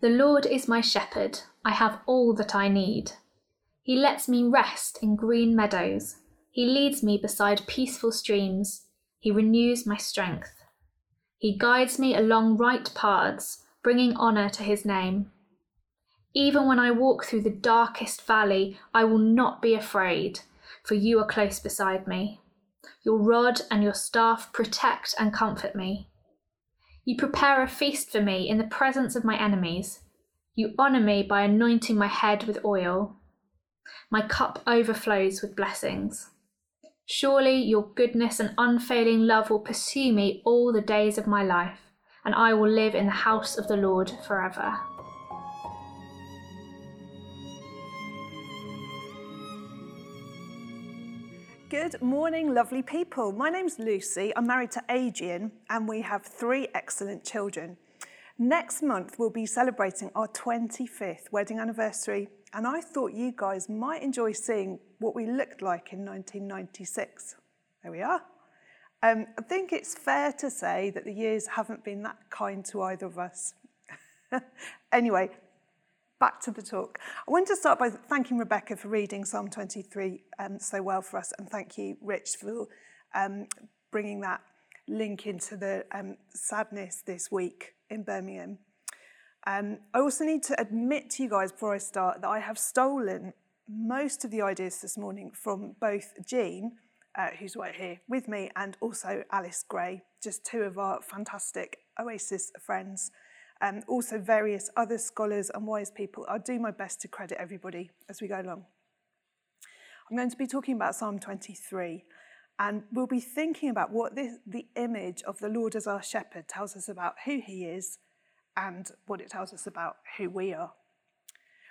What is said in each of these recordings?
The Lord is my shepherd, I have all that I need. He lets me rest in green meadows. He leads me beside peaceful streams. He renews my strength. He guides me along right paths, bringing honour to his name. Even when I walk through the darkest valley, I will not be afraid, for you are close beside me. Your rod and your staff protect and comfort me. You prepare a feast for me in the presence of my enemies. You honour me by anointing my head with oil. My cup overflows with blessings. Surely your goodness and unfailing love will pursue me all the days of my life, and I will live in the house of the Lord forever. Good morning, lovely people. My name's Lucy. I'm married to Adrian, and we have three excellent children. Next month, we'll be celebrating our 25th wedding anniversary, and I thought you guys might enjoy seeing what we looked like in 1996. There we are. Um, I think it's fair to say that the years haven't been that kind to either of us. anyway, back to the talk. I want to start by thanking Rebecca for reading Psalm 23 um, so well for us, and thank you, Rich, for um, bringing that link into the um, sadness this week in Birmingham. Um, I also need to admit to you guys before I start that I have stolen most of the ideas this morning from both Jean, uh, who's right here with me, and also Alice Gray, just two of our fantastic Oasis friends um, also various other scholars and wise people. I'll do my best to credit everybody as we go along. I'm going to be talking about Psalm 23, and we'll be thinking about what this, the image of the Lord as our shepherd tells us about who he is and what it tells us about who we are.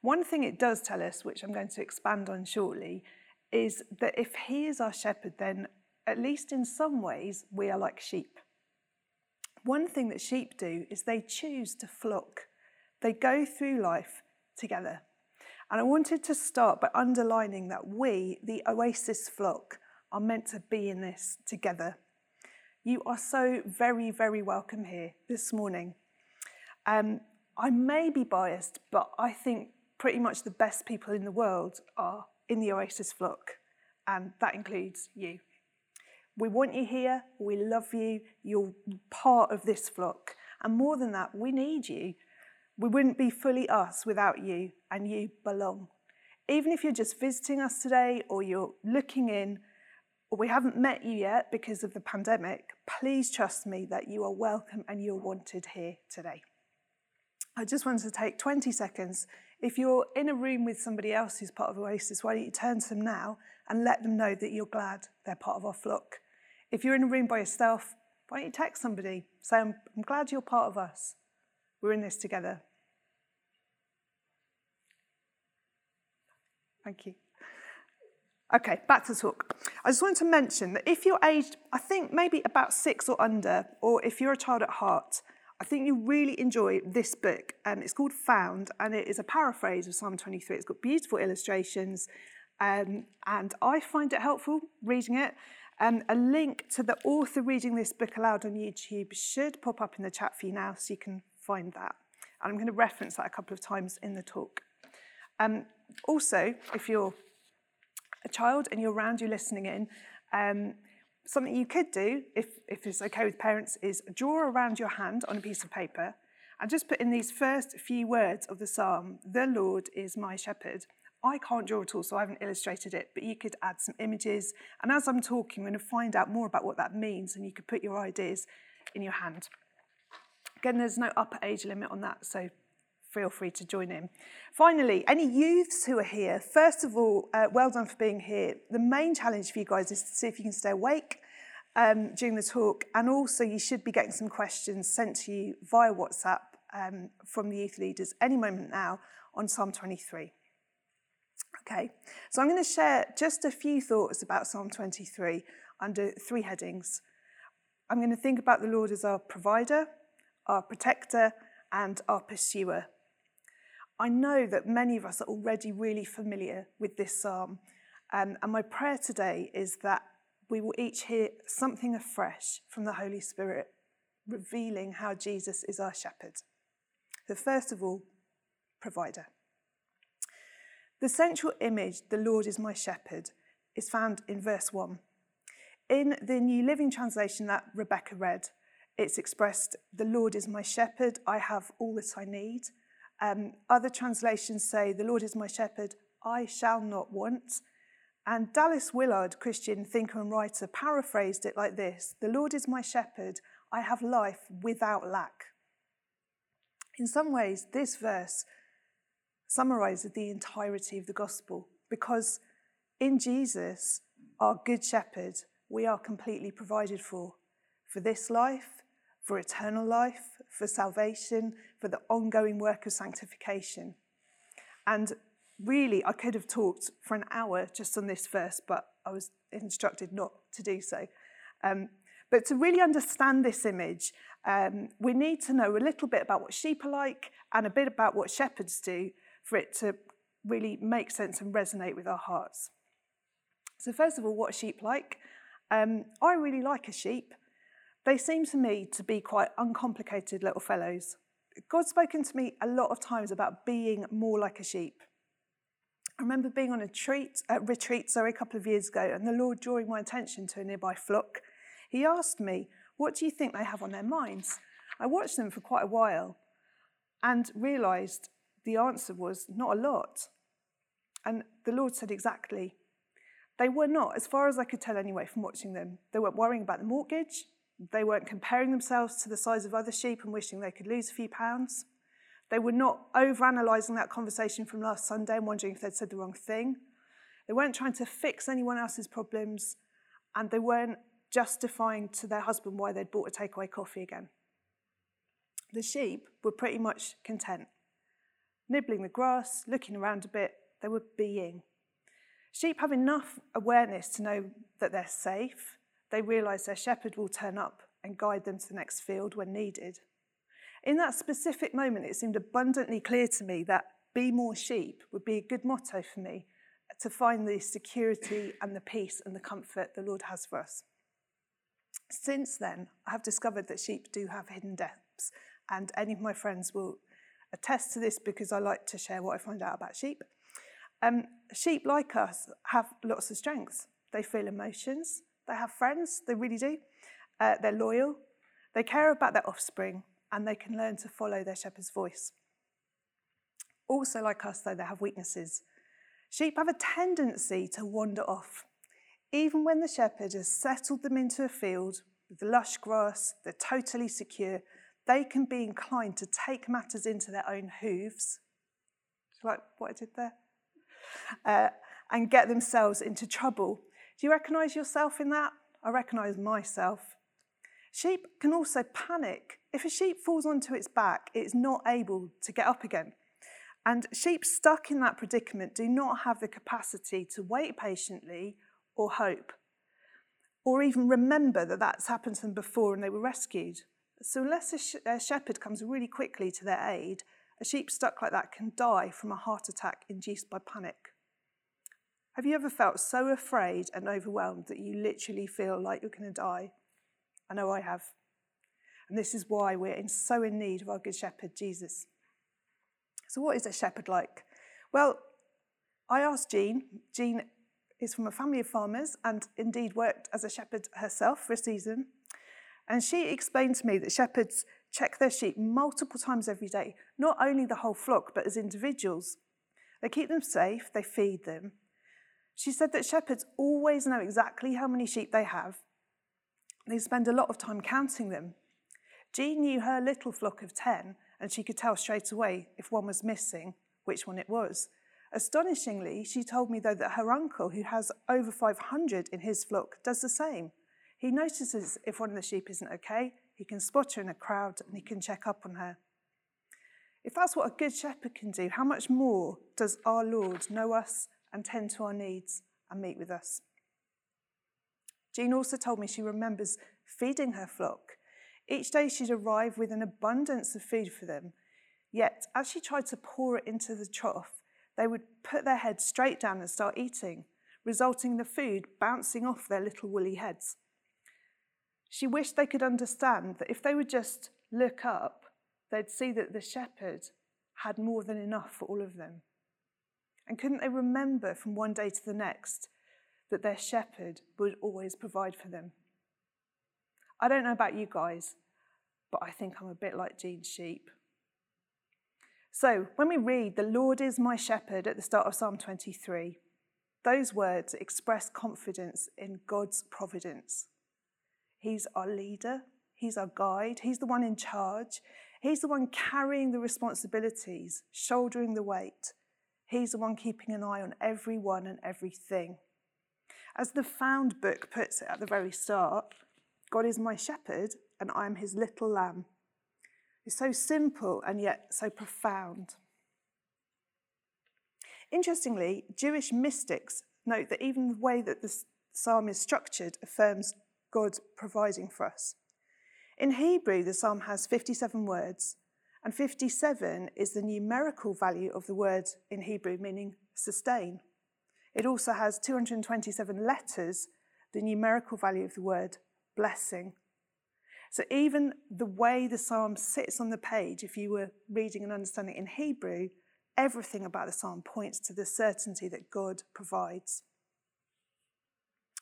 One thing it does tell us, which I'm going to expand on shortly, is that if he is our shepherd, then at least in some ways, we are like sheep. One thing that sheep do is they choose to flock. They go through life together. And I wanted to start by underlining that we, the Oasis flock, are meant to be in this together. You are so very, very welcome here this morning. Um, I may be biased, but I think pretty much the best people in the world are in the Oasis flock, and that includes you. We want you here. We love you. You're part of this flock. And more than that, we need you. We wouldn't be fully us without you, and you belong. Even if you're just visiting us today or you're looking in, or we haven't met you yet because of the pandemic, please trust me that you are welcome and you're wanted here today. I just wanted to take 20 seconds. If you're in a room with somebody else who's part of Oasis, why don't you turn to them now and let them know that you're glad they're part of our flock. If you're in a room by yourself, why don't you text somebody? Say, I'm, I'm glad you're part of us. We're in this together. Thank you. Okay, back to talk. I just wanted to mention that if you're aged, I think maybe about six or under, or if you're a child at heart, I think you really enjoy this book. Um, it's called Found, and it is a paraphrase of Psalm 23. It's got beautiful illustrations, um, and I find it helpful reading it. Um, a link to the author reading this book aloud on YouTube should pop up in the chat for you now so you can find that. And I'm going to reference that a couple of times in the talk. Um, also, if you're a child and you're around you're listening in, um, something you could do, if, if it's okay with parents, is draw around your hand on a piece of paper and just put in these first few words of the psalm, The Lord is my shepherd. I can't draw at all, so I haven't illustrated it, but you could add some images. And as I'm talking, we're going to find out more about what that means, and you could put your ideas in your hand. Again, there's no upper age limit on that, so feel free to join in. Finally, any youths who are here, first of all, uh, well done for being here. The main challenge for you guys is to see if you can stay awake um, during the talk, and also you should be getting some questions sent to you via WhatsApp um, from the youth leaders any moment now on Psalm 23. Okay, so I'm going to share just a few thoughts about Psalm 23 under three headings. I'm going to think about the Lord as our provider, our protector, and our pursuer. I know that many of us are already really familiar with this psalm, um, and my prayer today is that we will each hear something afresh from the Holy Spirit, revealing how Jesus is our shepherd. So, first of all, provider. The central image, the Lord is my shepherd, is found in verse 1. In the New Living Translation that Rebecca read, it's expressed, The Lord is my shepherd, I have all that I need. Um, other translations say, The Lord is my shepherd, I shall not want. And Dallas Willard, Christian thinker and writer, paraphrased it like this The Lord is my shepherd, I have life without lack. In some ways, this verse summarizes the entirety of the gospel because in Jesus, our good shepherd, we are completely provided for for this life, for eternal life, for salvation, for the ongoing work of sanctification. And really, I could have talked for an hour just on this verse, but I was instructed not to do so. Um, but to really understand this image, um, we need to know a little bit about what sheep are like and a bit about what shepherds do for it to really make sense and resonate with our hearts. So, first of all, what sheep like? Um, I really like a sheep. They seem to me to be quite uncomplicated little fellows. God's spoken to me a lot of times about being more like a sheep. I remember being on a treat, a retreat sorry, a couple of years ago, and the Lord drawing my attention to a nearby flock. He asked me, What do you think they have on their minds? I watched them for quite a while and realised the answer was not a lot. And the Lord said exactly. They were not, as far as I could tell anyway from watching them, they weren't worrying about the mortgage. They weren't comparing themselves to the size of other sheep and wishing they could lose a few pounds. They were not over-analysing that conversation from last Sunday and wondering if they'd said the wrong thing. They weren't trying to fix anyone else's problems, and they weren't justifying to their husband why they'd bought a takeaway coffee again. The sheep were pretty much content. Nibbling the grass, looking around a bit, they were being. Sheep have enough awareness to know that they're safe. They realise their shepherd will turn up and guide them to the next field when needed. In that specific moment, it seemed abundantly clear to me that be more sheep would be a good motto for me to find the security and the peace and the comfort the Lord has for us. Since then, I have discovered that sheep do have hidden depths, and any of my friends will attest to this because I like to share what I find out about sheep. Um, sheep, like us, have lots of strengths. They feel emotions, they have friends, they really do. Uh, they're loyal, they care about their offspring, and they can learn to follow their shepherd's voice. Also, like us, though, they have weaknesses. Sheep have a tendency to wander off. Even when the shepherd has settled them into a field with the lush grass, they're totally secure, they can be inclined to take matters into their own hooves. Like what I did there? Uh, and get themselves into trouble. Do you recognise yourself in that? I recognise myself. Sheep can also panic. If a sheep falls onto its back, it's not able to get up again. And sheep stuck in that predicament do not have the capacity to wait patiently or hope, or even remember that that's happened to them before and they were rescued. So, unless a, sh- a shepherd comes really quickly to their aid, a sheep stuck like that can die from a heart attack induced by panic. Have you ever felt so afraid and overwhelmed that you literally feel like you're going to die? I know I have. And this is why we're in so in need of our good shepherd, Jesus. So, what is a shepherd like? Well, I asked Jean. Jean is from a family of farmers and indeed worked as a shepherd herself for a season. And she explained to me that shepherds check their sheep multiple times every day, not only the whole flock, but as individuals. They keep them safe, they feed them. She said that shepherds always know exactly how many sheep they have. They spend a lot of time counting them. Jean knew her little flock of 10, and she could tell straight away if one was missing, which one it was. Astonishingly, she told me, though, that her uncle, who has over 500 in his flock, does the same. He notices if one of the sheep isn't okay, he can spot her in a crowd and he can check up on her. If that's what a good shepherd can do, how much more does our Lord know us and tend to our needs and meet with us? Jean also told me she remembers feeding her flock. Each day she'd arrive with an abundance of food for them. Yet, as she tried to pour it into the trough, they would put their heads straight down and start eating, resulting in the food bouncing off their little woolly heads. She wished they could understand that if they would just look up, they'd see that the shepherd had more than enough for all of them? And couldn't they remember from one day to the next that their shepherd would always provide for them? I don't know about you guys, but I think I'm a bit like Jean's sheep. So, when we read, The Lord is my shepherd at the start of Psalm 23, those words express confidence in God's providence. He's our leader, He's our guide, He's the one in charge, He's the one carrying the responsibilities, shouldering the weight. He's the one keeping an eye on everyone and everything. As the Found book puts it at the very start, God is my shepherd and I'm his little lamb. It's so simple and yet so profound. Interestingly, Jewish mystics note that even the way that the psalm is structured affirms God providing for us. In Hebrew, the psalm has 57 words, and 57 is the numerical value of the word in Hebrew, meaning sustain. It also has 227 letters, the numerical value of the word blessing. So even the way the psalm sits on the page, if you were reading and understanding in Hebrew, everything about the psalm points to the certainty that God provides.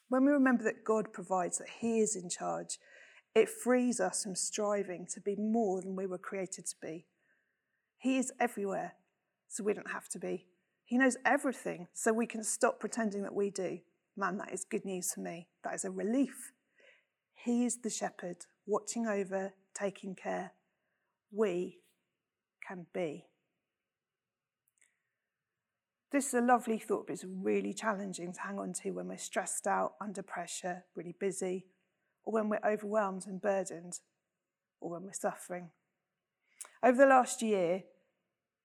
When we remember that God provides, that He is in charge, it frees us from striving to be more than we were created to be. He is everywhere, so we don't have to be. He knows everything, so we can stop pretending that we do. Man, that is good news for me. That is a relief. He is the shepherd, watching over, taking care. We can be. This is a lovely thought, but it's really challenging to hang on to when we're stressed out, under pressure, really busy, or when we're overwhelmed and burdened, or when we're suffering. Over the last year,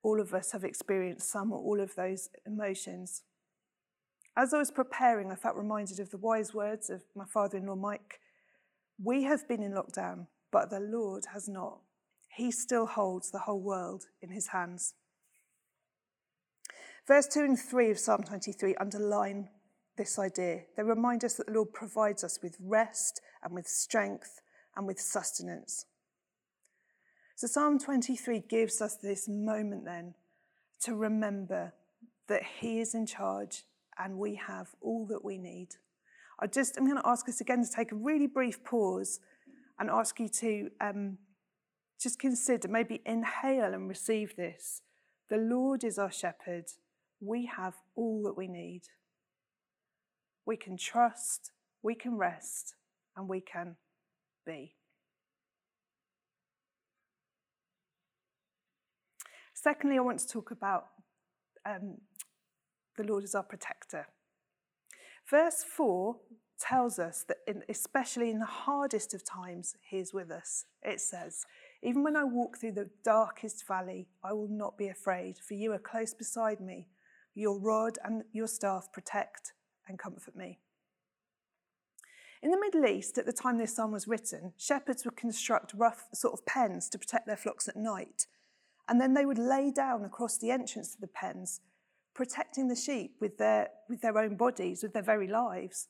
all of us have experienced some or all of those emotions. As I was preparing, I felt reminded of the wise words of my father in law, Mike. We have been in lockdown, but the Lord has not. He still holds the whole world in his hands. Verse 2 and 3 of Psalm 23 underline this idea. They remind us that the Lord provides us with rest and with strength and with sustenance. So, Psalm 23 gives us this moment then to remember that He is in charge and we have all that we need. I just, I'm going to ask us again to take a really brief pause and ask you to um, just consider, maybe inhale and receive this. The Lord is our shepherd we have all that we need. We can trust, we can rest, and we can be. Secondly, I want to talk about um, the Lord as our protector. Verse 4 tells us that, in, especially in the hardest of times, He is with us. It says, Even when I walk through the darkest valley, I will not be afraid, for you are close beside me. Your rod and your staff protect and comfort me. In the Middle East, at the time this psalm was written, shepherds would construct rough sort of pens to protect their flocks at night. And then they would lay down across the entrance to the pens, protecting the sheep with their, with their own bodies, with their very lives.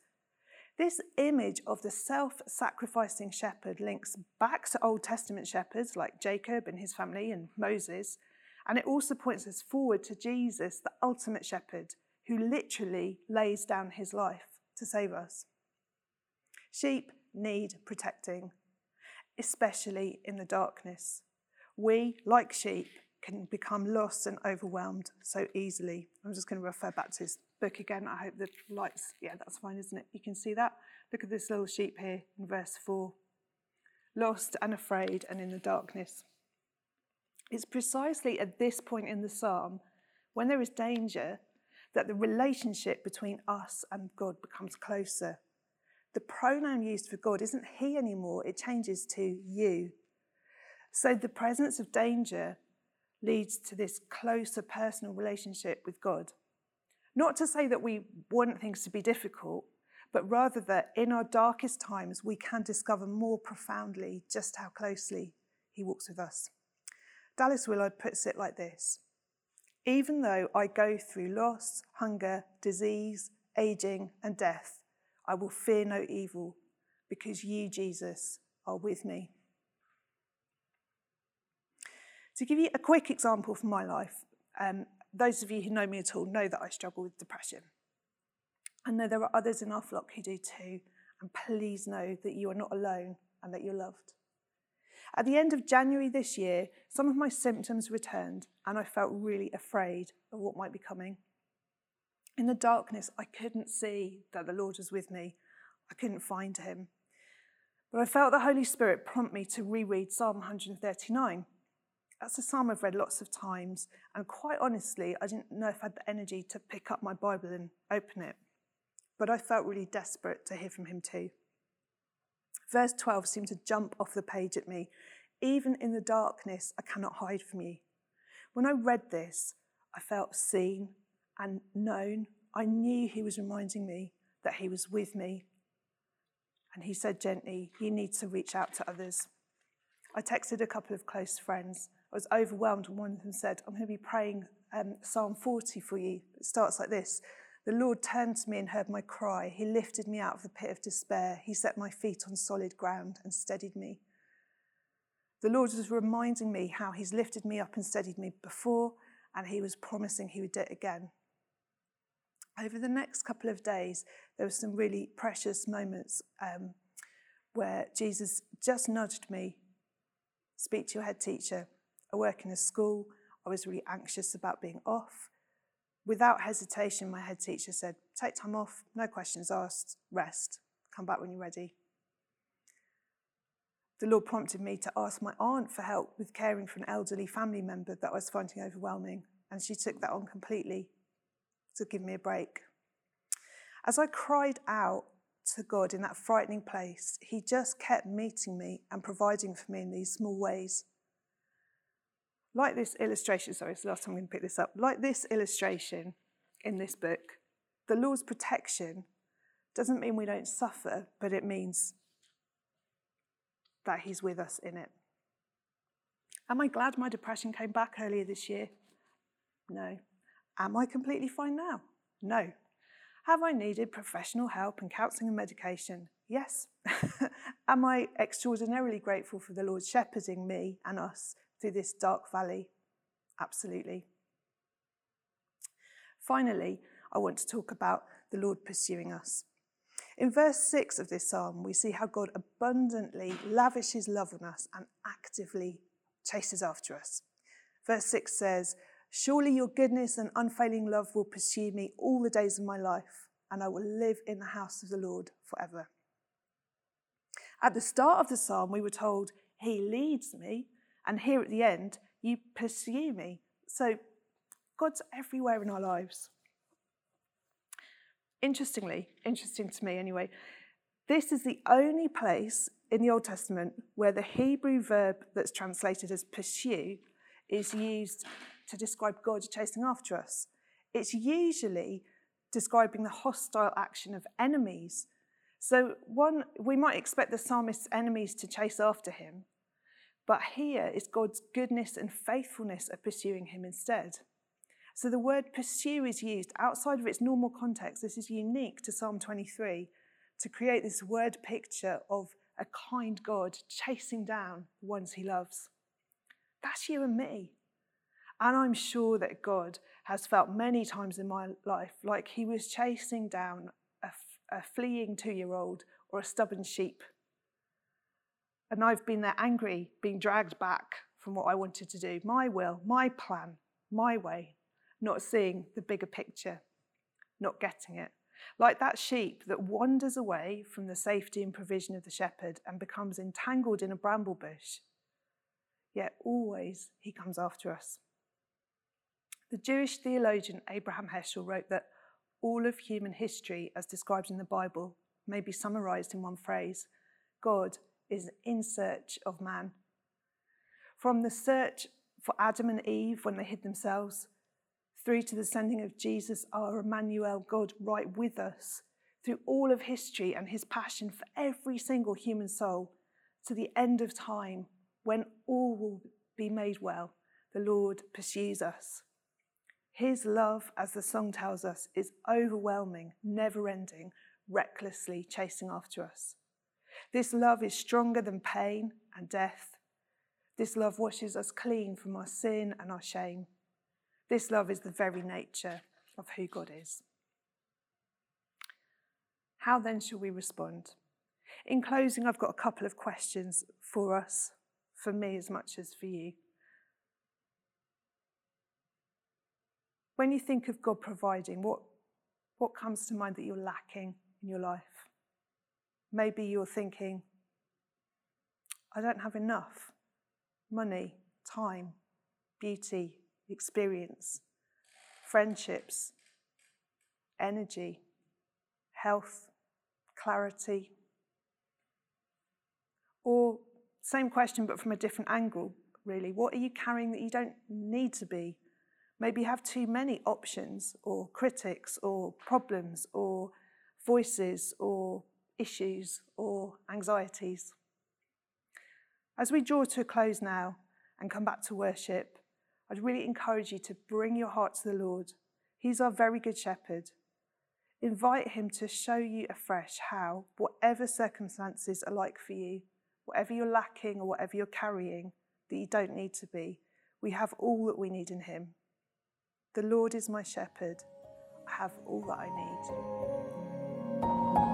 This image of the self sacrificing shepherd links back to Old Testament shepherds like Jacob and his family and Moses, and it also points us forward to Jesus, the ultimate shepherd, who literally lays down his life to save us. Sheep need protecting, especially in the darkness. We, like sheep, can become lost and overwhelmed so easily. I'm just going to refer back to his book again. I hope the lights, yeah, that's fine, isn't it? You can see that. Look at this little sheep here in verse 4. Lost and afraid and in the darkness. It's precisely at this point in the psalm, when there is danger, that the relationship between us and God becomes closer. The pronoun used for God isn't he anymore, it changes to you. So the presence of danger leads to this closer personal relationship with God. Not to say that we want things to be difficult, but rather that in our darkest times we can discover more profoundly just how closely he walks with us. Dallas Willard puts it like this Even though I go through loss, hunger, disease, aging, and death, I will fear no evil because you, Jesus, are with me. To give you a quick example from my life, um, those of you who know me at all know that I struggle with depression. I know there are others in our flock who do too, and please know that you are not alone and that you're loved. At the end of January this year, some of my symptoms returned, and I felt really afraid of what might be coming. In the darkness, I couldn't see that the Lord was with me. I couldn't find him. But I felt the Holy Spirit prompt me to reread Psalm 139. That's a psalm I've read lots of times, and quite honestly, I didn't know if I had the energy to pick up my Bible and open it. But I felt really desperate to hear from him too. Verse 12 seemed to jump off the page at me. Even in the darkness, I cannot hide from you. When I read this, I felt seen and known. I knew he was reminding me that he was with me. And he said gently, You need to reach out to others. I texted a couple of close friends. I was overwhelmed, and one of them said, I'm going to be praying um, Psalm 40 for you. It starts like this the Lord turned to me and heard my cry. He lifted me out of the pit of despair. He set my feet on solid ground and steadied me. The Lord was reminding me how He's lifted me up and steadied me before, and He was promising He would do it again. Over the next couple of days, there were some really precious moments um, where Jesus just nudged me speak to your head teacher. I work in a school. I was really anxious about being off. Without hesitation, my head teacher said, Take time off, no questions asked, rest, come back when you're ready. The Lord prompted me to ask my aunt for help with caring for an elderly family member that I was finding overwhelming, and she took that on completely to give me a break. As I cried out to God in that frightening place, He just kept meeting me and providing for me in these small ways. Like this illustration, sorry, it's the last time I'm going to pick this up. Like this illustration in this book, the Lord's protection doesn't mean we don't suffer, but it means that He's with us in it. Am I glad my depression came back earlier this year? No. Am I completely fine now? No. Have I needed professional help and counselling and medication? Yes. Am I extraordinarily grateful for the Lord shepherding me and us through this dark valley? Absolutely. Finally, I want to talk about the Lord pursuing us. In verse 6 of this psalm, we see how God abundantly lavishes love on us and actively chases after us. Verse 6 says, Surely your goodness and unfailing love will pursue me all the days of my life, and I will live in the house of the Lord forever. At the start of the psalm, we were told, He leads me, and here at the end, you pursue me. So God's everywhere in our lives. Interestingly, interesting to me anyway, this is the only place in the Old Testament where the Hebrew verb that's translated as pursue is used to describe God chasing after us. It's usually describing the hostile action of enemies. So one we might expect the psalmist's enemies to chase after him, but here is God's goodness and faithfulness of pursuing him instead. So the word pursue is used outside of its normal context. This is unique to Psalm 23 to create this word picture of a kind God chasing down the ones he loves. That's you and me. And I'm sure that God has felt many times in my life like he was chasing down a, a fleeing two year old or a stubborn sheep and I've been there angry, being dragged back from what I wanted to do my will, my plan, my way, not seeing the bigger picture, not getting it. Like that sheep that wanders away from the safety and provision of the shepherd and becomes entangled in a bramble bush. Yet always he comes after us. The Jewish theologian Abraham Heschel wrote that all of human history, as described in the Bible, may be summarized in one phrase God is in search of man. From the search for Adam and Eve when they hid themselves, through to the sending of Jesus, our Emmanuel, God right with us, through all of history and his passion for every single human soul, to the end of time, when all will be made well, the Lord pursues us. His love, as the song tells us, is overwhelming, never ending, recklessly chasing after us. This love is stronger than pain and death. This love washes us clean from our sin and our shame. This love is the very nature of who God is. How then shall we respond? In closing, I've got a couple of questions for us, for me as much as for you. When you think of God providing, what, what comes to mind that you're lacking in your life? Maybe you're thinking, I don't have enough money, time, beauty, experience, friendships, energy, health, clarity. Or, same question, but from a different angle, really. What are you carrying that you don't need to be? Maybe you have too many options, or critics, or problems, or voices, or issues, or anxieties. As we draw to a close now and come back to worship, I'd really encourage you to bring your heart to the Lord. He's our very good shepherd. Invite him to show you afresh how, whatever circumstances are like for you, whatever you're lacking or whatever you're carrying that you don't need to be, we have all that we need in him. The Lord is my shepherd. I have all that I need.